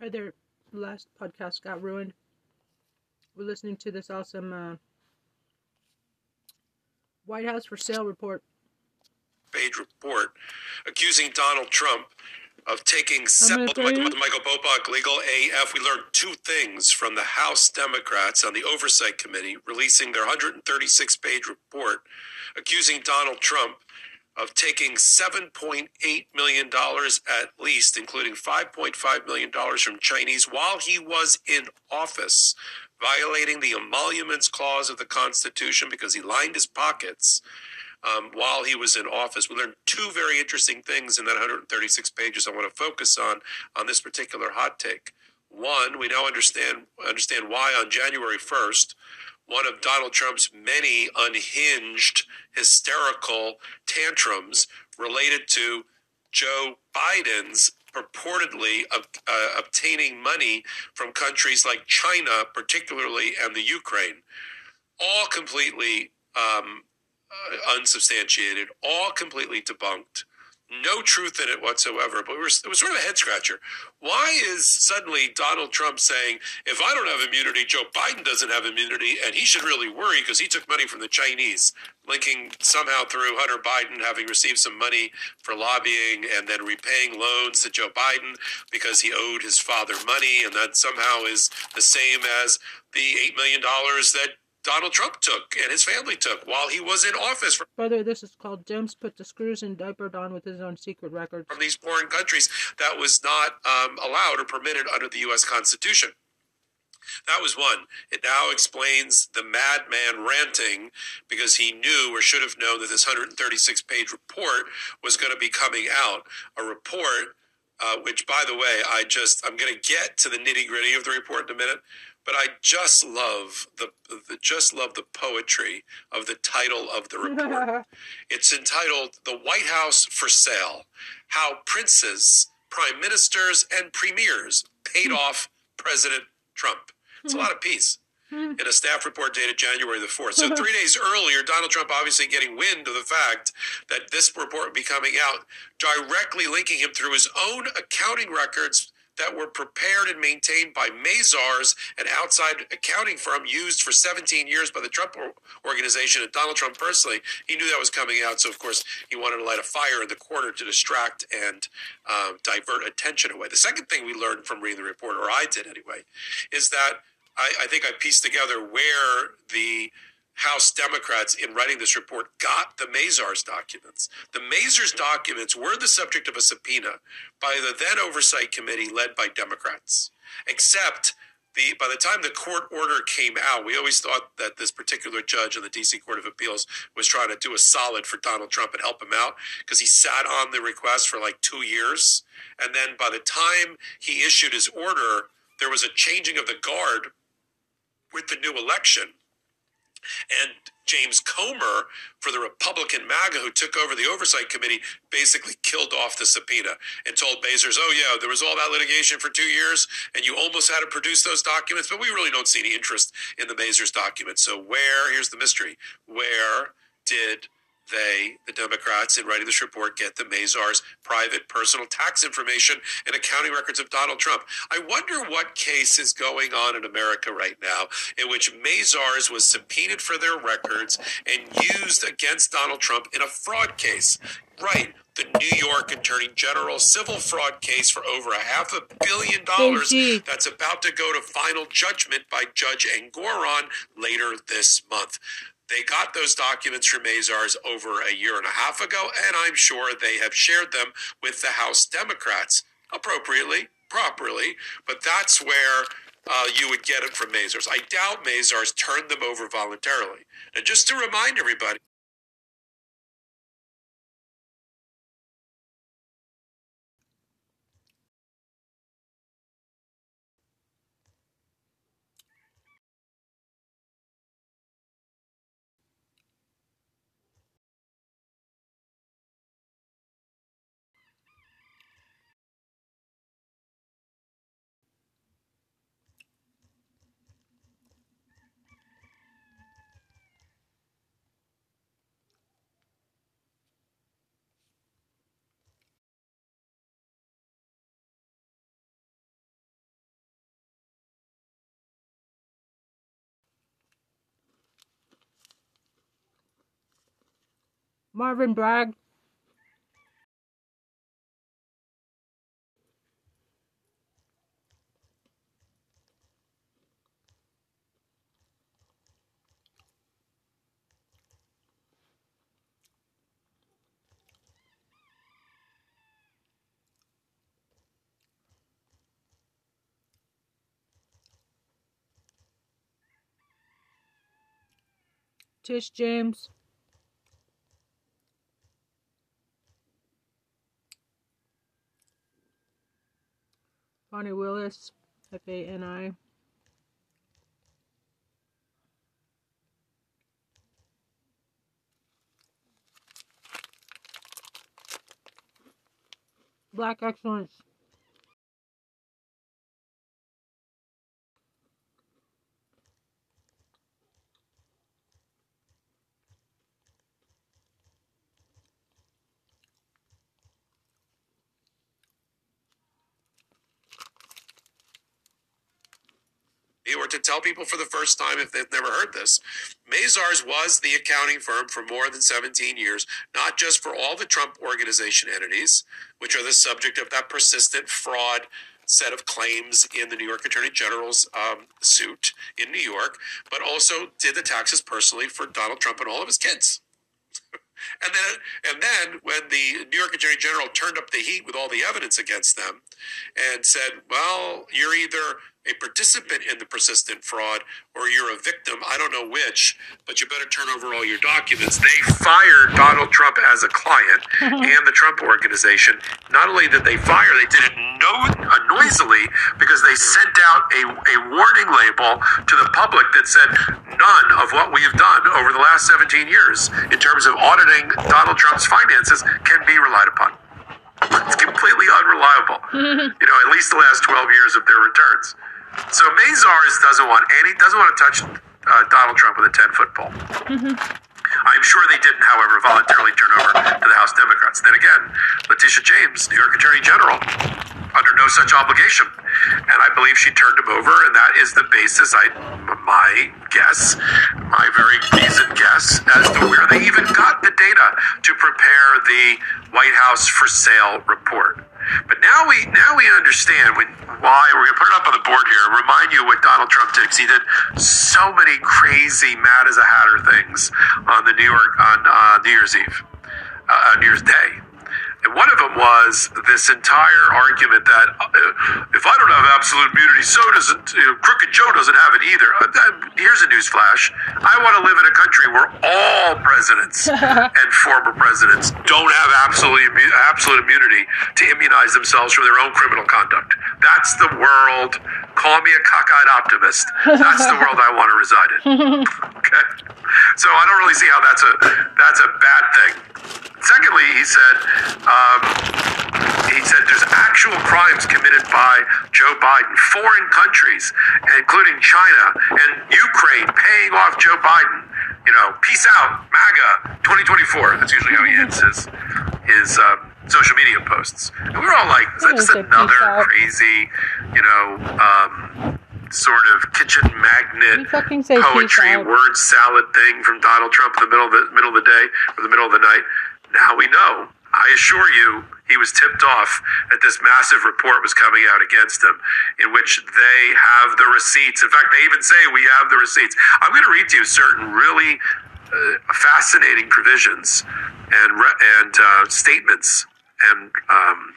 Hi there. The last podcast got ruined. We're listening to this awesome uh, White House for sale report. Page report accusing Donald Trump of taking gonna. Michael Popok legal AF. We learned two things from the House Democrats on the Oversight Committee releasing their 136 page report accusing Donald Trump of taking $7.8 million at least, including $5.5 million from Chinese while he was in office, violating the emoluments clause of the Constitution because he lined his pockets um, while he was in office. We learned two very interesting things in that 136 pages I want to focus on on this particular hot take. One, we now understand understand why on January 1st, one of Donald Trump's many unhinged, hysterical tantrums related to Joe Biden's purportedly uh, obtaining money from countries like China, particularly, and the Ukraine. All completely um, uh, unsubstantiated, all completely debunked. No truth in it whatsoever, but it was, sort of a head scratcher. Why is suddenly Donald Trump saying, if I don't have immunity, Joe Biden doesn't have immunity, and he should really worry because he took money from the Chinese, linking somehow through Hunter Biden having received some money for lobbying and then repaying loans to Joe Biden because he owed his father money, and that somehow is the same as the $8 million that Donald Trump took and his family took while he was in office By the way, this is called James put the screws in diaper Don with his own secret records. from these foreign countries that was not um, allowed or permitted under the U.S. Constitution. That was one. It now explains the madman ranting because he knew or should have known that this 136 page report was going to be coming out. A report, uh, which, by the way, I just, I'm going to get to the nitty gritty of the report in a minute. But I just love the, the just love the poetry of the title of the report. It's entitled The White House for Sale How Princes, Prime Ministers, and Premiers Paid hmm. Off President Trump. It's a hmm. lot of peace. Hmm. In a staff report dated January the 4th. So, three days earlier, Donald Trump obviously getting wind of the fact that this report would be coming out, directly linking him through his own accounting records that were prepared and maintained by Mazars, an outside accounting firm used for 17 years by the Trump organization and Donald Trump personally. He knew that was coming out, so of course he wanted to light a fire in the corner to distract and um, divert attention away. The second thing we learned from reading the report, or I did anyway, is that I, I think I pieced together where the House Democrats, in writing this report, got the Mazars documents. The Mazars documents were the subject of a subpoena by the then Oversight Committee led by Democrats. Except the by the time the court order came out, we always thought that this particular judge in the D.C. Court of Appeals was trying to do a solid for Donald Trump and help him out because he sat on the request for like two years, and then by the time he issued his order, there was a changing of the guard with the new election. And James Comer for the Republican MAGA who took over the oversight committee basically killed off the subpoena and told Mazars, oh, yeah, there was all that litigation for two years and you almost had to produce those documents, but we really don't see any interest in the Mazars documents. So, where, here's the mystery, where did they, the Democrats, in writing this report, get the Mazars' private personal tax information and accounting records of Donald Trump. I wonder what case is going on in America right now in which Mazars was subpoenaed for their records and used against Donald Trump in a fraud case. Right. The New York Attorney General civil fraud case for over a half a billion dollars that's about to go to final judgment by Judge Engoron later this month. They got those documents from Mazars over a year and a half ago, and I'm sure they have shared them with the House Democrats appropriately, properly. But that's where uh, you would get it from Mazars. I doubt Mazars turned them over voluntarily. And just to remind everybody, Marvin Bragg. Tish James. Fani Willis, F A N I. Black Excellence. or to tell people for the first time if they've never heard this. Mazars was the accounting firm for more than 17 years, not just for all the Trump organization entities, which are the subject of that persistent fraud set of claims in the New York Attorney General's um, suit in New York, but also did the taxes personally for Donald Trump and all of his kids. and then, and then when the New York Attorney General turned up the heat with all the evidence against them, and said, "Well, you're either a participant in the persistent fraud or you're a victim. I don't know which, but you better turn over all your documents. They fired Donald Trump as a client and the Trump organization. Not only did they fire, they did it no, uh, noisily because they sent out a, a warning label to the public that said none of what we've done over the last 17 years in terms of auditing Donald Trump's finances can be relied upon. It's completely unreliable. you know, at least the last 12 years of their returns. So Mazars doesn't want any doesn't want to touch uh, Donald Trump with a ten foot pole. I'm sure they didn't, however, voluntarily turn over to the House Democrats. Then again, Letitia James, New York Attorney General, under no such obligation, and I believe she turned him over, and that is the basis. I, my guess, my very decent guess, as to where they even got the data to prepare the White House for sale report. But now we now we understand when, why we're going to put it up on the board here. Remind you what Donald Trump did he did so many crazy mad as a hatter things on the New York on uh, New Year's Eve, uh, New Year's Day. And one of them was this entire argument that uh, if I don't have absolute immunity, so doesn't you know, Crooked Joe doesn't have it either. Uh, that, here's a news flash: I want to live in a country where all presidents and former presidents don't have absolute absolute immunity to immunize themselves from their own criminal conduct. That's the world. Call me a cockeyed optimist. That's the world I want to reside in. Okay, so I don't really see how that's a that's a bad thing. Secondly, he said um, he said there's actual crimes committed by Joe Biden, foreign countries, including China and Ukraine, paying off Joe Biden. You know, peace out, MAGA, 2024. That's usually how he ends his his uh, social media posts. And we were all like, is that just another crazy, you know? Um, sort of kitchen magnet poetry word salad thing from Donald Trump in the middle of the middle of the day or the middle of the night. Now we know. I assure you, he was tipped off that this massive report was coming out against him, in which they have the receipts. In fact, they even say we have the receipts. I'm going to read to you certain really uh, fascinating provisions and and uh, statements and um,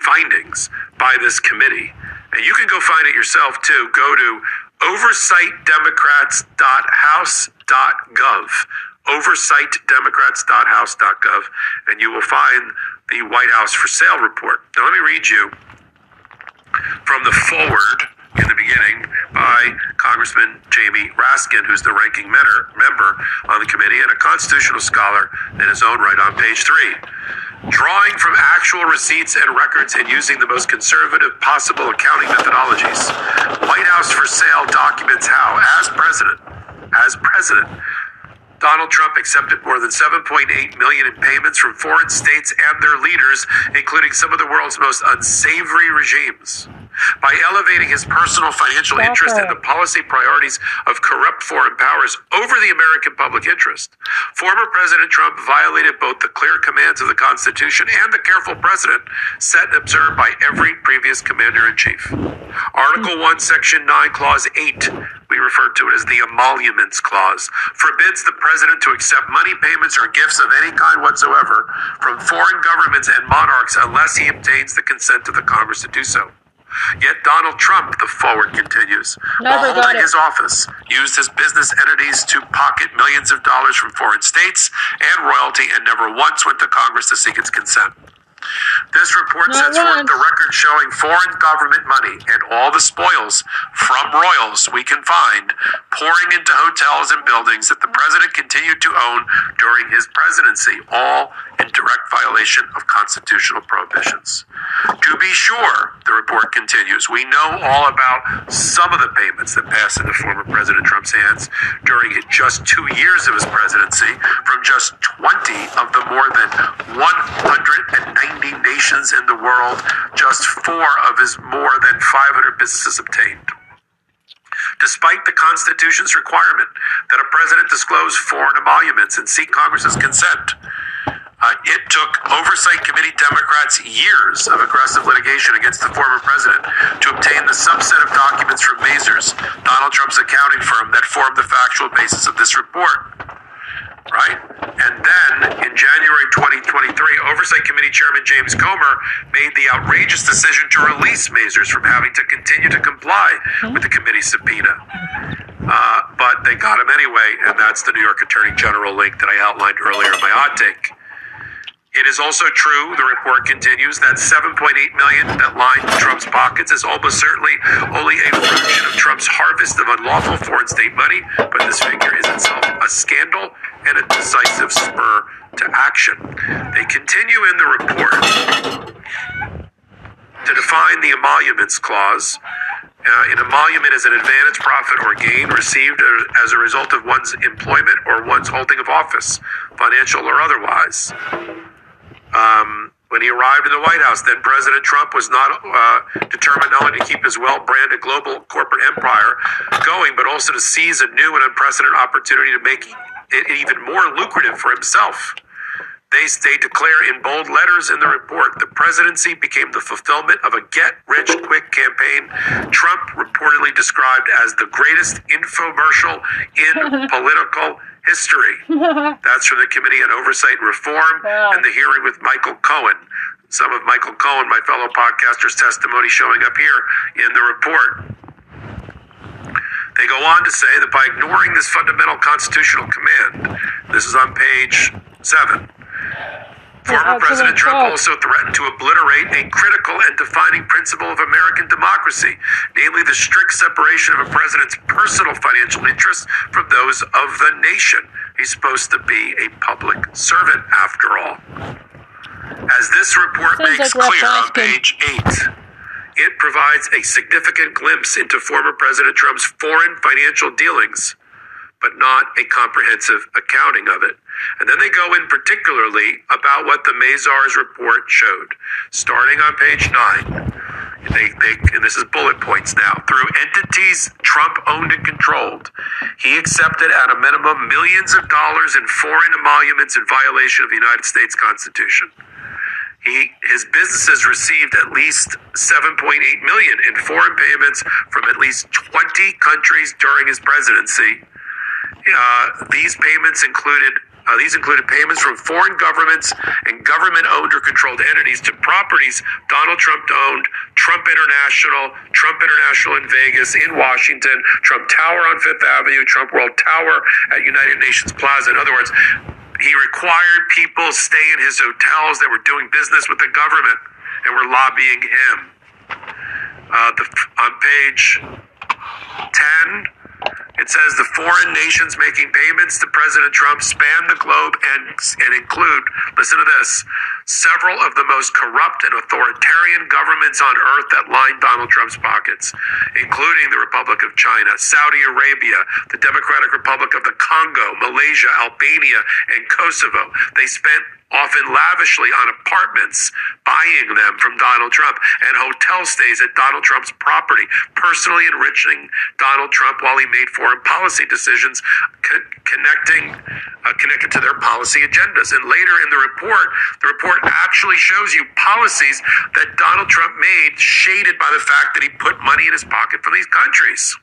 findings by this committee. And you can go find it yourself too. Go to oversightdemocrats.house.gov. Oversightdemocrats.house.gov, and you will find the White House for sale report. Now, let me read you from the forward in the beginning by Congressman Jamie Raskin, who's the ranking member on the committee and a constitutional scholar in his own right on page three drawing from actual receipts and records and using the most conservative possible accounting methodologies. White House for sale documents how, as president, as president, Donald Trump accepted more than 7.8 million in payments from foreign states and their leaders, including some of the world's most unsavory regimes. By elevating his personal financial Stop interest and it. the policy priorities of corrupt foreign powers over the American public interest. Former President Trump violated both the clear commands of the Constitution and the careful precedent set and observed by every previous commander in chief. Article 1, Section 9, Clause 8, we refer to it as the emoluments clause, forbids the president to accept money payments or gifts of any kind whatsoever from foreign governments and monarchs unless he obtains the consent of the Congress to do so. Yet Donald Trump, the forward continues, Never while holding his office, used his business entities to pocket millions of dollars from foreign states and royalty and never once went to Congress to seek its consent. This report Not sets forth the record showing foreign government money and all the spoils from royals we can find pouring into hotels and buildings that the president continued to own during his presidency, all in direct violation of constitutional prohibitions. To be sure, the report continues, we know all about some of the payments that passed into former President Trump's hands during just two years of his presidency from just 20 of the more than 190 nations in the world, just four of his more than 500 businesses obtained. Despite the Constitution's requirement that a president disclose foreign emoluments and seek Congress's consent, uh, it took Oversight Committee Democrats years of aggressive litigation against the former president to obtain the subset of documents from Mazars, Donald Trump's accounting firm, that formed the factual basis of this report. Right? And then in January 2023, Oversight Committee Chairman James Comer made the outrageous decision to release Mazars from having to continue to comply with the committee's subpoena. Uh, but they got him anyway, and that's the New York Attorney General link that I outlined earlier in my hot take. It is also true, the report continues, that 7.8 million that lined Trump's pockets is almost certainly only a fraction of Trump's harvest of unlawful foreign state money, but this figure is itself a scandal and a decisive spur to action. They continue in the report to define the emoluments clause. Uh, an emolument is an advantage, profit, or gain received as a result of one's employment or one's holding of office, financial or otherwise. Um, when he arrived in the White House, then President Trump was not uh, determined not only to keep his well branded global corporate empire going, but also to seize a new and unprecedented opportunity to make it even more lucrative for himself. They, they declare in bold letters in the report the presidency became the fulfillment of a get rich quick campaign Trump reportedly described as the greatest infomercial in political history. That's from the Committee on Oversight and Reform Wow. and the hearing with Michael Cohen. Some of Michael Cohen, my fellow podcaster's testimony showing up here in the report. They go on to say that by ignoring this fundamental constitutional command, this is on page seven. Former President Trump quote. also threatened to obliterate a critical and defining principle of American democracy, namely the strict separation of a president's personal financial interests from those of the nation. He's supposed to be a public servant, after all. As this report Sounds makes like clear on page eight, it provides a significant glimpse into former President Trump's foreign financial dealings, but not a comprehensive accounting of it. And then they go in particularly about what the Mazars report showed, starting on page nine. They, they, and this is bullet points now. Through entities Trump owned and controlled, he accepted at a minimum millions of dollars in foreign emoluments in violation of the United States Constitution. He, his businesses received at least 7.8 million in foreign payments from at least 20 countries during his presidency. Uh, these payments included uh, these included payments from foreign governments and government-owned or controlled entities to properties Donald Trump owned: Trump International, Trump International in Vegas, in Washington, Trump Tower on Fifth Avenue, Trump World Tower at United Nations Plaza. In other words, he required people stay in his hotels that were doing business with the government and were lobbying him. Uh, the, on page 10, it says the foreign nations making payments to President Trump span the globe and, and include, listen to this, several of the most corrupt and authoritarian governments on earth that line Donald Trump's pockets, including the Republic of China, Saudi Arabia, the Democratic Republic of the Congo, Malaysia, Albania, and Kosovo. They spent often lavishly on apartments, buying them from Donald Trump, and hotel stays at Donald Trump's property, personally enriching Donald Trump while he made foreign policy decisions co- connecting uh, connected to their policy agendas. And later in the report, the report actually shows you policies that Donald Trump made shaded by the fact that he put money in his pocket from these countries.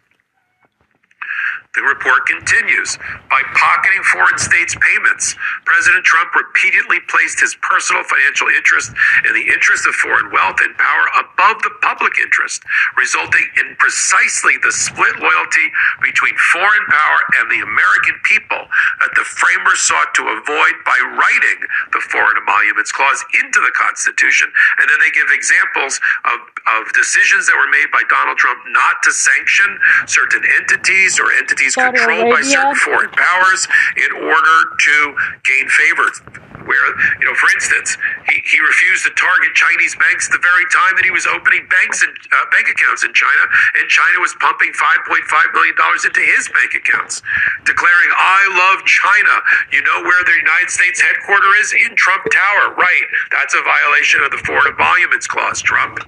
The report continues. By pocketing foreign states' payments, President Trump repeatedly placed his personal financial interest and the interest of foreign wealth and power above the public interest, resulting in precisely the split loyalty between foreign power and the American people that the framers sought to avoid by writing the Foreign Emoluments Clause into the Constitution. And then they give examples of, of decisions that were made by Donald Trump not to sanction certain entities or entities Saudi controlled by certain foreign powers in order to gain favors. Where, you know, for instance, he, he refused to target Chinese banks the very time that he was opening banks and uh, bank accounts in China, and China was pumping 5.5 million dollars into his bank accounts, declaring, "I love China." You know where the United States headquarters is in Trump Tower, right? That's a violation of the Foreign Emoluments Clause, Trump.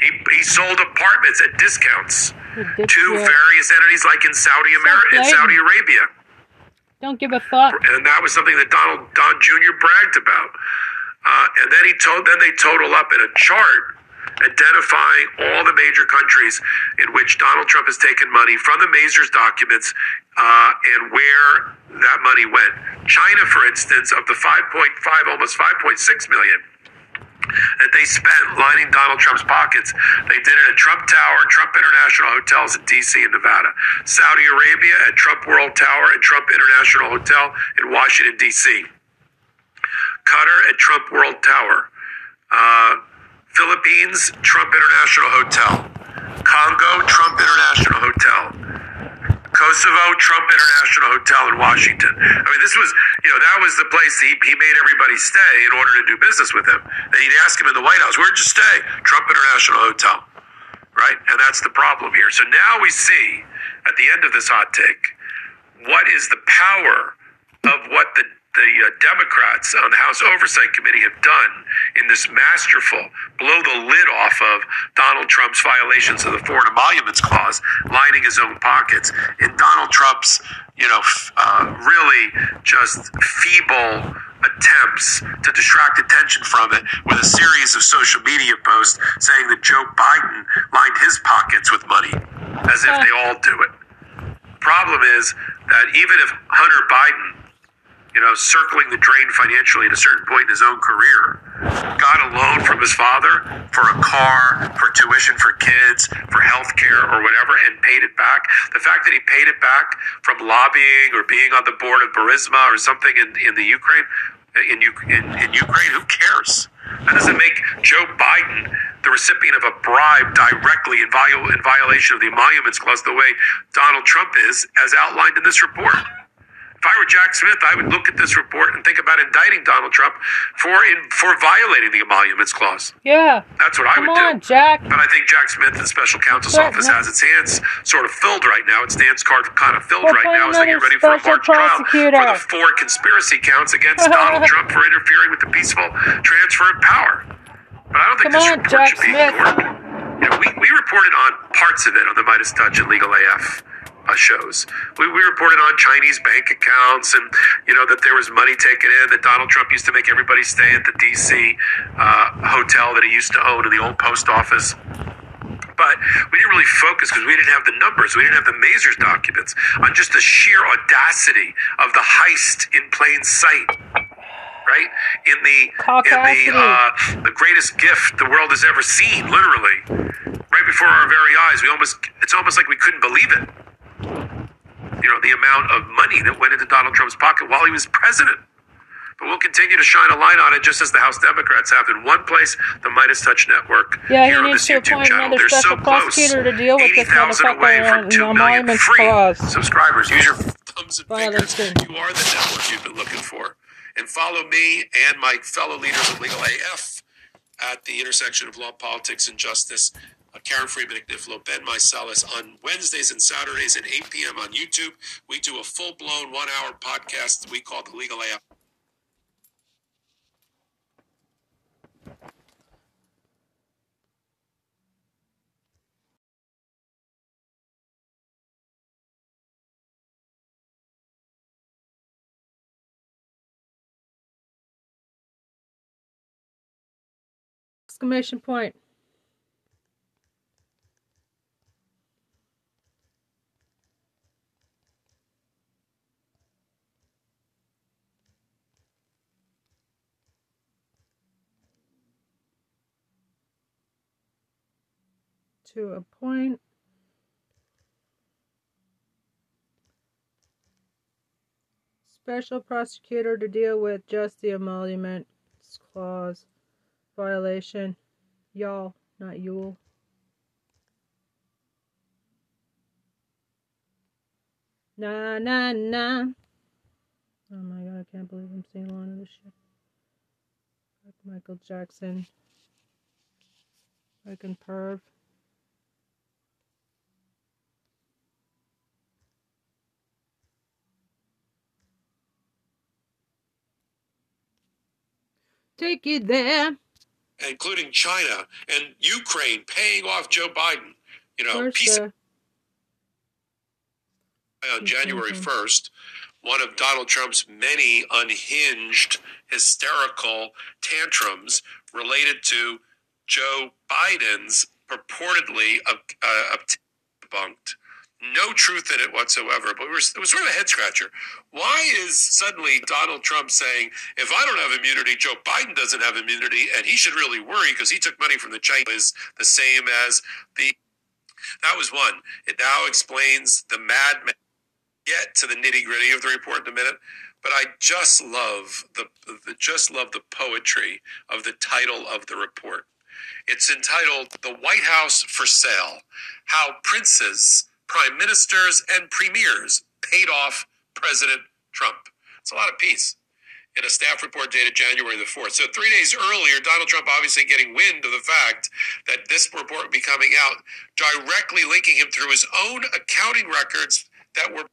He, he sold apartments at discounts to various entities like in Saudi America, in. Saudi Arabia, Don't give a fuck. and that was something that Donald Don Jr. bragged about. Uh, and then he told, then they total up in a chart identifying all the major countries in which Donald Trump has taken money from the Mazars documents uh, and where that money went. China, for instance, of the 5.5, almost 5.6 million that they spent lining Donald Trump's pockets. They did it at Trump Tower, Trump International Hotels in D.C. and Nevada. Saudi Arabia at Trump World Tower and Trump International Hotel in Washington, D.C. Qatar at Trump World Tower. Uh, Philippines, Trump International Hotel. Congo, Trump International Hotel. Kosovo, Trump International Hotel in Washington. I mean, this was, you know, that was the place he, he made everybody stay in order to do business with him. And he'd ask him in the White House, where'd you stay? Trump International Hotel. Right? And that's the problem here. So now we see at the end of this hot take what is the power of what the the uh, Democrats on the House Oversight Committee have done in this masterful blow the lid off of Donald Trump's violations of the Foreign Emoluments Clause, lining his own pockets, and Donald Trump's, you know, f- uh, really just feeble attempts to distract attention from it with a series of social media posts saying that Joe Biden lined his pockets with money, as if they all do it. Problem is that even if Hunter Biden you know, circling the drain financially at a certain point in his own career. Got a loan from his father for a car, for tuition for kids, for health care or whatever, and paid it back. The fact that he paid it back from lobbying or being on the board of Burisma or something in, in the Ukraine, in, in, in Ukraine, who cares? That doesn't make Joe Biden the recipient of a bribe directly in, viol- in violation of the Emoluments Clause the way Donald Trump is, as outlined in this report. If I were Jack Smith, I would look at this report and think about indicting Donald Trump for in, for violating the Emoluments Clause. Yeah. That's what I Come would on, do. Jack. But I think Jack Smith, the special counsel's But office, no- has its hands sort of filled right now. Its dance card kind of filled Well, right now as they get ready for a March trial for the four conspiracy counts against Donald Trump for interfering with the peaceful transfer of power. But I don't think Come this on, report Jack should be Smith. ignored. You know, we, we reported on parts of it on the MeidasTouch and Legal AF uh, shows. We, we reported on Chinese bank accounts and, you know, that there was money taken in, that Donald Trump used to make everybody stay at the D.C. Uh, hotel that he used to own in the old post office. But we didn't really focus because we didn't have the numbers. We didn't have the Mazars documents on just the sheer audacity of the heist in plain sight. Right in the in the uh, the greatest gift the world has ever seen, literally, right before our very eyes. We almost it's almost like we couldn't believe it. You know the amount of money that went into Donald Trump's pocket while he was president. But we'll continue to shine a light on it, just as the House Democrats have in one place, the MeidasTouch Network. Yeah, he here on needs this YouTube appoint channel. another They're so special close. prosecutor to deal with this 80,000 away from on 2 the million free Clause. subscribers. Use your thumbs and fingers. You are the network you've been looking for. And follow me and my fellow leaders of Legal AF at the intersection of law, politics, and justice. Karen Friedman, Agnifilo, Ben Meiselas on Wednesdays and Saturdays at 8 p.m. on YouTube. We do a full blown one hour podcast we call The Legal Layout. Exclamation point. To a point. Special prosecutor to deal with just the emoluments clause violation. Y'all, not Yule. Nah, nah, nah. Oh my god, I can't believe I'm singing along of this shit. Like Michael Jackson. Fucking perv. Take you there. including China and Ukraine paying off Joe Biden. You know, peace the on January Mhm. 1st, one of Donald Trump's many unhinged, hysterical tantrums related to Joe Biden's purportedly uh, uh, debunked. No truth in it whatsoever, but it was, sort of a head scratcher. Why is suddenly Donald Trump saying, if I don't have immunity, Joe Biden doesn't have immunity, and he should really worry because he took money from the Chinese, the same as the. That was one. It now explains the madman get to the nitty gritty of the report in a minute, but I just love the, the just love the poetry of the title of the report. It's entitled "The White House for Sale: How Princes, Prime Ministers, and Premiers Paid Off President Trump." It's a lot of peace. In a staff report dated January the 4th. So, three days earlier, Donald Trump obviously getting wind of the fact that this report would be coming out, directly linking him through his own accounting records that were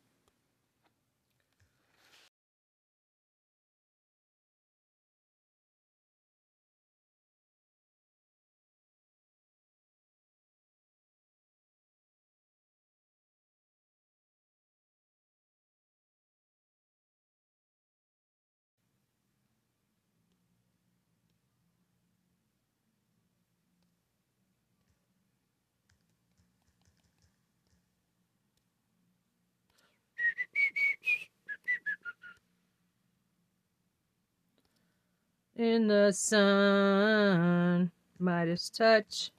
in the sun. MeidasTouch.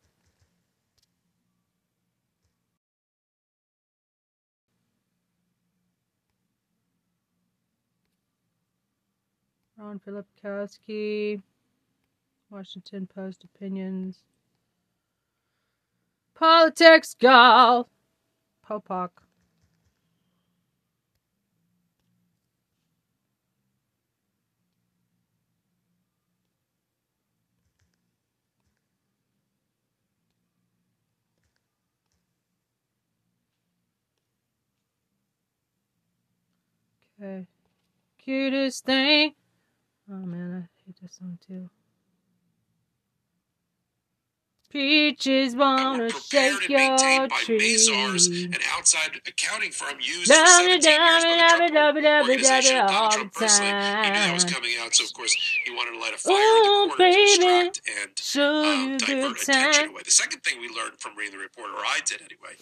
Ron Filipkowski. Washington Post opinions. Politics gal. Popok. Okay. Cutest thing. Oh man, I hate this song too. Peaches wanna shake your tree. Mazars, an outside accounting firm used for Love 17 years by the Trump love it, love it, organization. Donald Trump the personally, he knew that was coming out, so of course he wanted to light a fire Oh, in the corner to distract and show um, you divert attention away. The second thing we learned from reading the report, or I did anyway,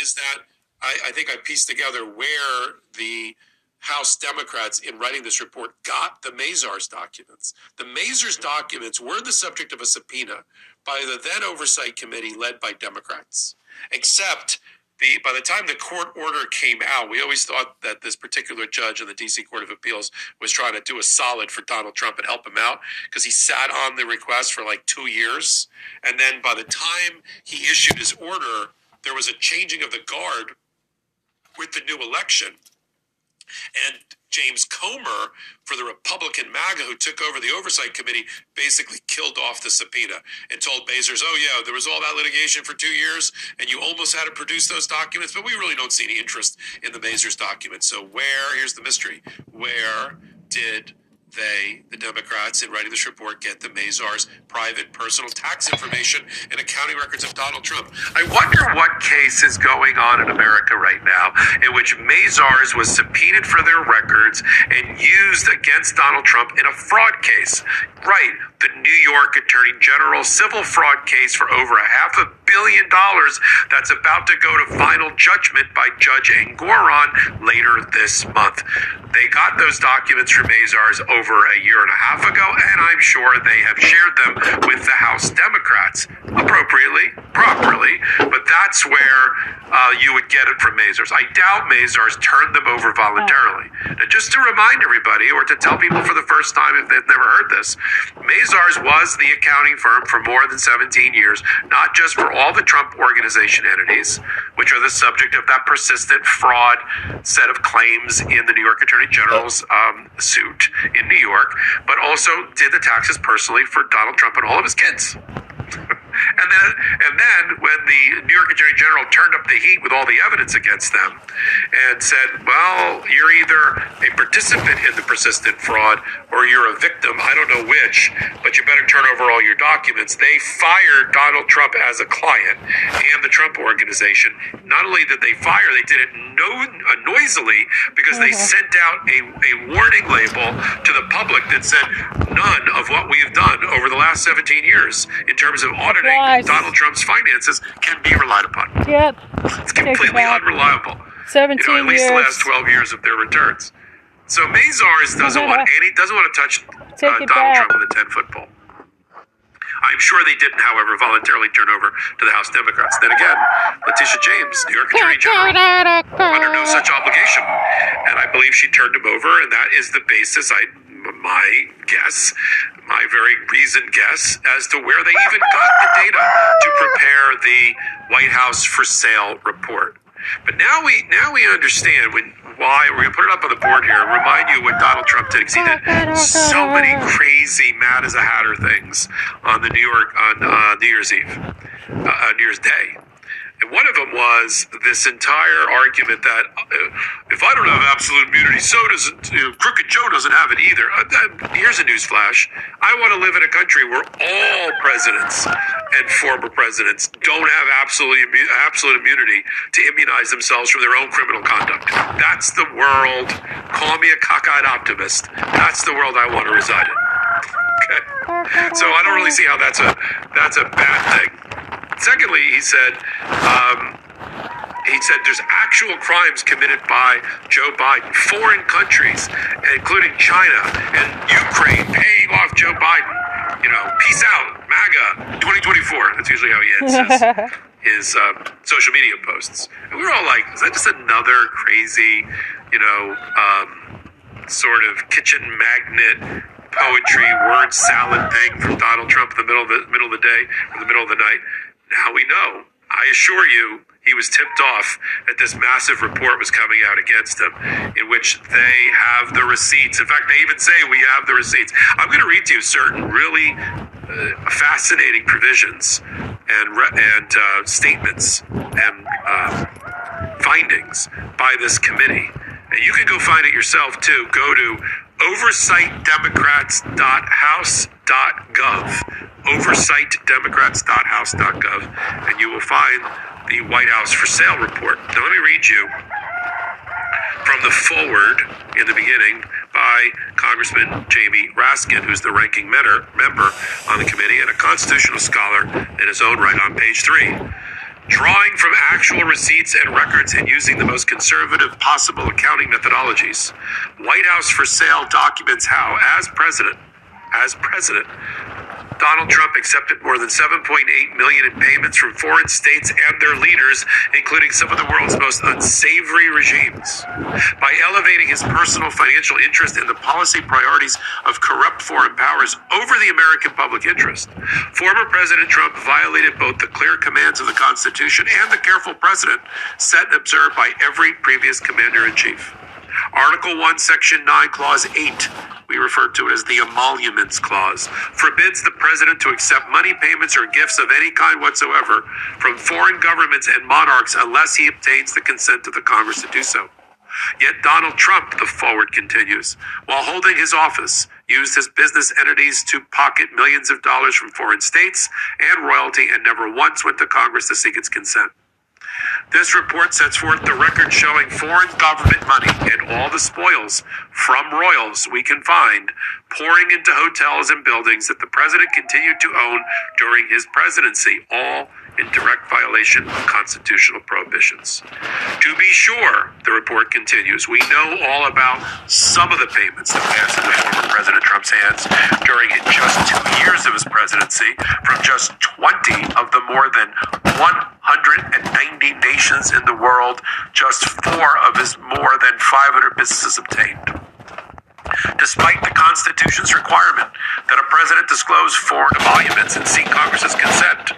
is that I, I think I pieced together where the House Democrats, in writing this report, got the Mazars documents. The Mazars documents were the subject of a subpoena by the then Oversight Committee led by Democrats. Except the by the time the court order came out, we always thought that this particular judge in the DC Court of Appeals was trying to do a solid for Donald Trump and help him out because he sat on the request for like two years. And then by the time he issued his order, there was a changing of the guard with the new election. And James Comer, for the Republican MAGA who took over the Oversight Committee, basically killed off the subpoena and told Mazars, oh, yeah, there was all that litigation for two years and you almost had to produce those documents, but we really don't see any interest in the Mazars documents. So, where, here's the mystery, where did they, the Democrats, in writing this report, get the Mazars' private personal tax information and accounting records of Donald Trump? I wonder what case is going on in America right now in which Mazars was subpoenaed for their records and used against Donald Trump in a fraud case. Right, the New York Attorney General civil fraud case for over a half a billion dollars that's about to go to final judgment by Judge Engoron later this month. They got those documents from Mazars over a year and a half ago, and I'm sure they have shared them with the House Democrats appropriately, properly, but that's where uh, you would get it from Mazars. I doubt Mazars turned them over voluntarily. Now, just to remind everybody, or to tell people for the first time if they've never heard this, Mazars was the accounting firm for more than 17 years, not just for all the Trump organization entities, which are the subject of that persistent fraud set of claims in the New York Attorney General's um, suit in New York, but also did the taxes personally for Donald Trump and all of his kids. And then, and then, when the New York Attorney General turned up the heat with all the evidence against them, and said, "Well, you're either a participant in the persistent fraud or you're a victim. I don't know which, but you better turn over all your documents." They fired Donald Trump as a client and the Trump organization. Not only did they fire, they did it no, uh, noisily because they sent out a, a warning label to the public that said none of what we've done over the last 17 years in terms of Applies. Donald Trump's finances can be relied upon. Yep. It's completely unreliable. You 17 know, at least the years. last 12 years of their returns. So Mazars doesn't want any doesn't want to touch uh, Donald back. Trump with a 10 foot pole. I'm sure they didn't, however, voluntarily turn over to the House Democrats. Then again, Letitia James, New York Attorney General, under no such obligation. And I believe she turned him over, and that is the basis, I my guess, my very reasoned guess, as to where they even got the data to prepare the White House for sale report. But now we now we understand when why we're gonna put it up on the board here. Remind you what Donald Trump did. 'cause he did so many crazy mad as a hatter things on the New York on uh, New Year's Eve, uh, uh, New Year's Day. And one of them was this entire argument that uh, if I don't have absolute immunity, so doesn't you know, Crooked Joe doesn't have it either. Uh, here's a news flash: I want to live in a country where all presidents and former presidents don't have absolute absolute immunity to immunize themselves from their own criminal conduct. That's the world. Call me a cockeyed optimist. That's the world I want to reside in. Okay. So I don't really see how that's a that's a bad thing. Secondly, he said, um, he said there's actual crimes committed by Joe Biden, foreign countries, including China and Ukraine, paying off Joe Biden. You know, peace out, MAGA, 2024. That's usually how he ends his, his um, social media posts. And we were all like, is that just another crazy, you know, um, sort of kitchen magnet poetry word salad thing from Donald Trump in the middle of the middle of the day or the middle of the night. Now we know. I assure you, he was tipped off that this massive report was coming out against him, in which they have the receipts. In fact, they even say we have the receipts. I'm going to read to you certain really uh, fascinating provisions and re- and uh, statements and uh, findings by this committee. And you can go find it yourself too. Go to oversightdemocrats.house.gov. Oversightdemocrats.house.gov. And you will find the White House for sale report. Now, let me read you from the forward in the beginning by Congressman Jamie Raskin, who's the ranking member on the committee and a constitutional scholar in his own right on page three. Drawing from actual receipts and records and using the most conservative possible accounting methodologies, White House for Sale documents how, as president, as president, Donald Trump accepted more than 7.8 million in payments from foreign states and their leaders, including some of the world's most unsavory regimes. By elevating his personal financial interest in the policy priorities of corrupt foreign powers over the American public interest, former President Trump violated both the clear commands of the Constitution and the careful precedent set and observed by every previous commander in chief. Article 1, Section 9, Clause 8, we refer to it as the Emoluments Clause, forbids the president to accept money payments or gifts of any kind whatsoever from foreign governments and monarchs unless he obtains the consent of the Congress to do so. Yet Donald Trump, the forward continues, while holding his office, used his business entities to pocket millions of dollars from foreign states and royalty and never once went to Congress to seek its consent. This report sets forth the record showing foreign government money and all the spoils from royals we can find pouring into hotels and buildings that the president continued to own during his presidency, all in direct violation of constitutional prohibitions. To be sure, the report continues, we know all about some of the payments that passed into former President Trump's hands during just two years of his presidency from just 20 of the more than 190 nations in the world, just four of his more than 500 businesses obtained despite the Constitution's requirement that a president disclose foreign emoluments and seek Congress's consent.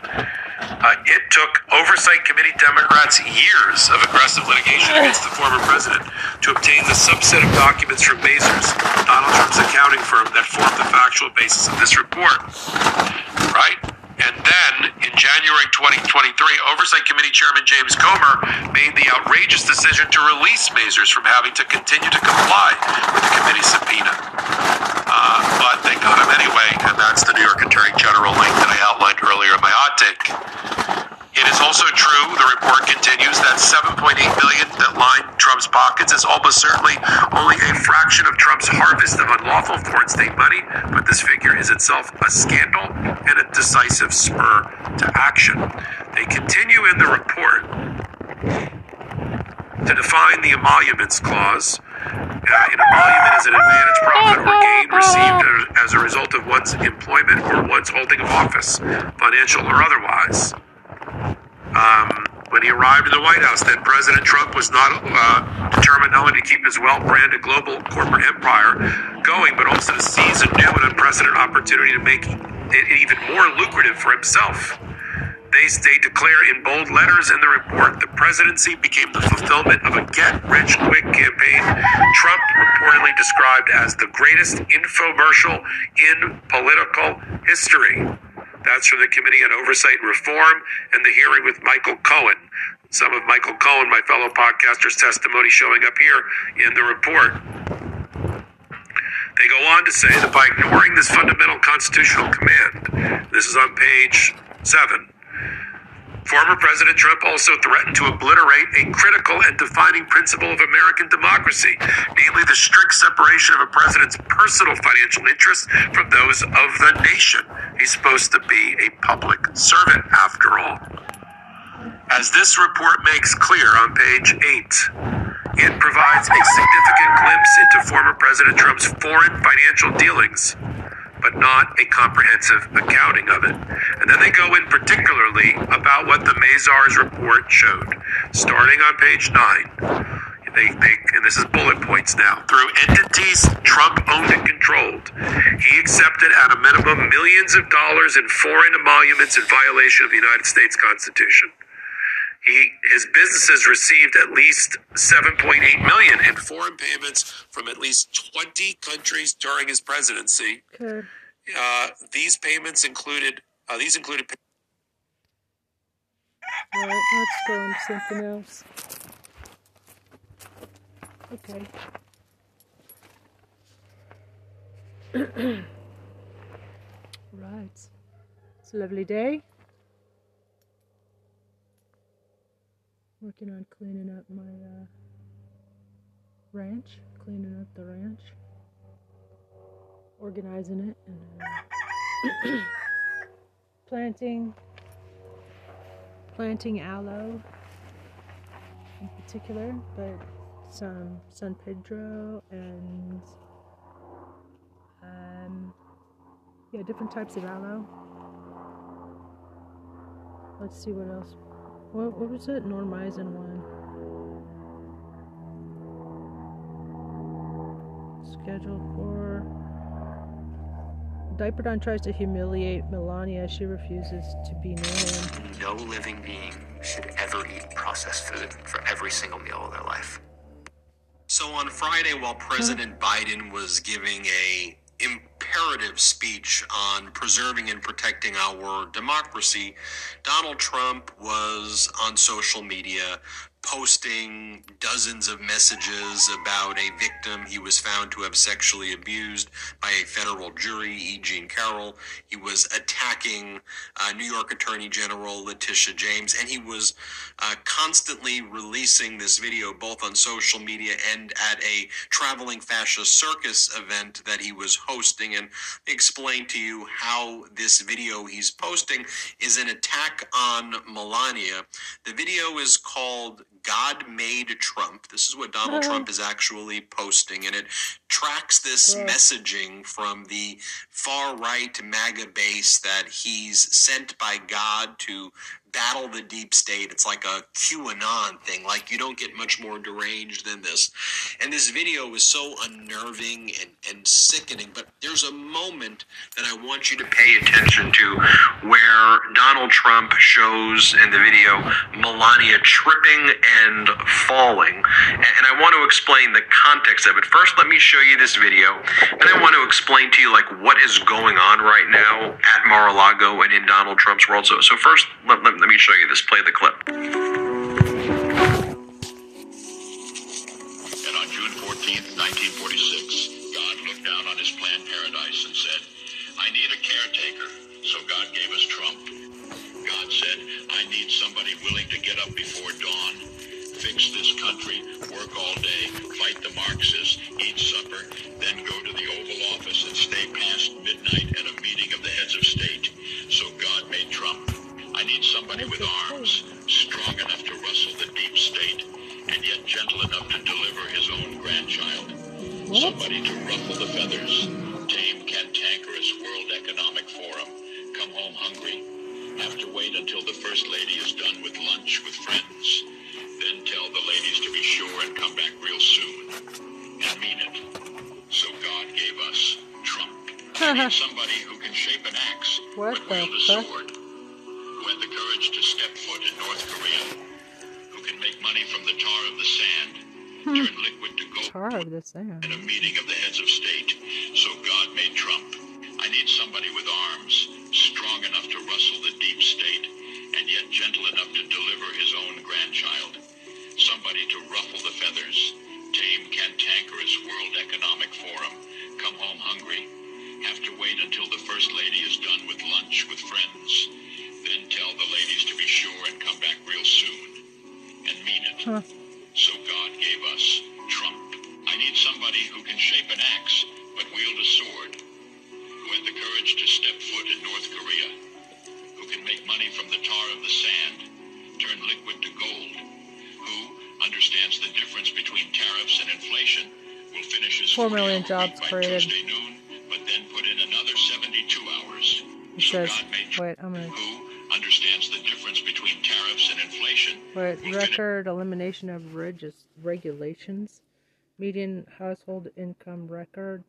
Uh, it took Oversight Committee Democrats years of aggressive litigation against the former president to obtain the subset of documents from Mazars, Donald Trump's accounting firm, that formed the factual basis of this report. Right? And then in January 2023, Oversight Committee Chairman James Comer made the outrageous decision to release Mazars from having to continue to comply with the committee's subpoena. Uh, but they got him anyway, and that's the New York Attorney General link that I outlined earlier in my hot take. It is also true, the report continues, that 7.8 billion that lined Trump's pockets is almost certainly only a fraction of Trump's harvest of unlawful foreign state money, but this figure is itself a scandal and a decisive spur to action. They continue in the report to define the emoluments clause. Uh, an emolument is an advantage, profit, or gain received as a result of one's employment or one's holding of office, financial or otherwise. Um, when he arrived in the White House, then President Trump was not uh, determined not only to keep his well-branded global corporate empire going, but also to seize a new and unprecedented opportunity to make it even more lucrative for himself. They, they declare in bold letters in the report the presidency became the fulfillment of a get rich quick campaign Trump reportedly described as the greatest infomercial in political history. That's from the Committee on Oversight and Reform and the hearing with Michael Cohen. Some of Michael Cohen, my fellow podcaster's testimony showing up here in the report. They go on to say that by ignoring this fundamental constitutional command, this is on page 7, Former President Trump also threatened to obliterate a critical and defining principle of American democracy, namely the strict separation of a president's personal financial interests from those of the nation. He's supposed to be a public servant, after all. As this report makes clear on page 8, it provides a significant glimpse into former President Trump's foreign financial dealings but not a comprehensive accounting of it. And then they go in particularly about what the Mazars report showed. Starting on page 9, they, they, and this is bullet points now, through entities Trump owned and controlled, he accepted at a minimum millions of dollars in foreign emoluments in violation of the United States Constitution. He, his businesses received at least 7.8 million in foreign payments from at least 20 countries during his presidency. Okay. Uh, these payments included uh, these included Alright, let's go on to something else. Okay. right. It's a lovely day. Working on cleaning up my uh, ranch, cleaning up the ranch, organizing it, and uh, planting planting aloe in particular, but some San Pedro and um, yeah, different types of aloe. Let's see what else. What, what was it? Normizin one. Scheduled for. Diaperdon tries to humiliate Melania. She refuses to be near him. No living being should ever eat processed food for every single meal of their life. So on Friday, while President Biden was giving a imperative speech on preserving and protecting our democracy, Donald Trump was on social media posting dozens of messages about a victim he was found to have sexually abused by a federal jury, E. Jean Carroll. He was attacking uh, New York Attorney General Letitia James, and he was uh, constantly releasing this video both on social media and at a traveling fascist circus event that he was hosting. And explain to you how this video he's posting is an attack on Melania. The video is called God Made Trump. This is what Donald uh-huh. Trump is actually posting, and it tracks this Gross. messaging from the far right MAGA base that he's sent by God to battle the deep state. It's like a QAnon thing. Like you don't get much more deranged than this. And this video is so unnerving and, and sickening. But there's a moment that I want you to pay attention to where Donald Trump shows in the video Melania tripping and falling. And, and I want to explain the context of it. First, let me show you this video. Then I want to explain to you like what is going on right now at Mar-a-Lago and in Donald Trump's world. So, so first, let, let, let me show you this. Play the clip. And on June 14th, 1946, God looked down on his planned paradise and said, I need a caretaker. So God gave us Trump. God said, I need somebody willing to get up before dawn, fix this country, work all day, fight the Marxists, eat supper, then go to the Oval Office and stay past midnight at a meeting of the heads of state. So God made Trump. I need somebody with arms, strong enough to rustle the deep state, and yet gentle enough to deliver his own grandchild. Somebody to ruffle the feathers, tame cantankerous World Economic Forum, come home hungry, have to wait until the First Lady is done with lunch with friends, then tell the ladies to be sure and come back real soon, and mean it. So God gave us Trump. Somebody who can shape an axe, What but wield a fuck? sword, who had the courage to step foot in North Korea, who can make money from the tar of the sand, hmm. turn liquid to gold Tar of the sand. at a meeting of the heads of state. So God made Trump. I need somebody with arms, strong enough to rustle the deep state, and yet gentle enough to deliver his own grandchild. Somebody to ruffle the feathers, tame cantankerous World Economic Forum, come home hungry, have to wait until the First Lady is done with lunch with friends, then tell the ladies to be sure and come back real soon, and mean it. Huh. So God gave us Trump. I need somebody who can shape an axe, but wield a sword, who had the courage to step foot in North Korea, who can make money from the tar of the sand, turn liquid to gold, who understands the difference between tariffs and inflation, will finish his Four million jobs created. Tuesday noon, but then put in another 72 hours. It so says, wait, I'm gonna, who inflation, record elimination of regis- regulations. Median household income record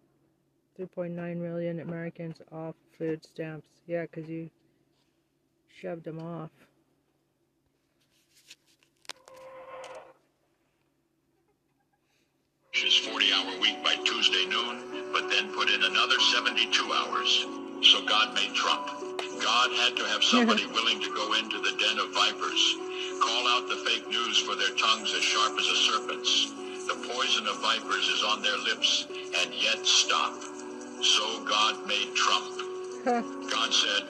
3.9 million Americans off food stamps. Yeah, 'cause you shoved them off. his 40 hour week by Tuesday noon, but then put in another 72 hours. So God made Trump. God had to have somebody willing to go into the den of vipers, call out the fake news for their tongues as sharp as a serpent's. The poison of vipers is on their lips, and yet stop. So God made Trump. God said,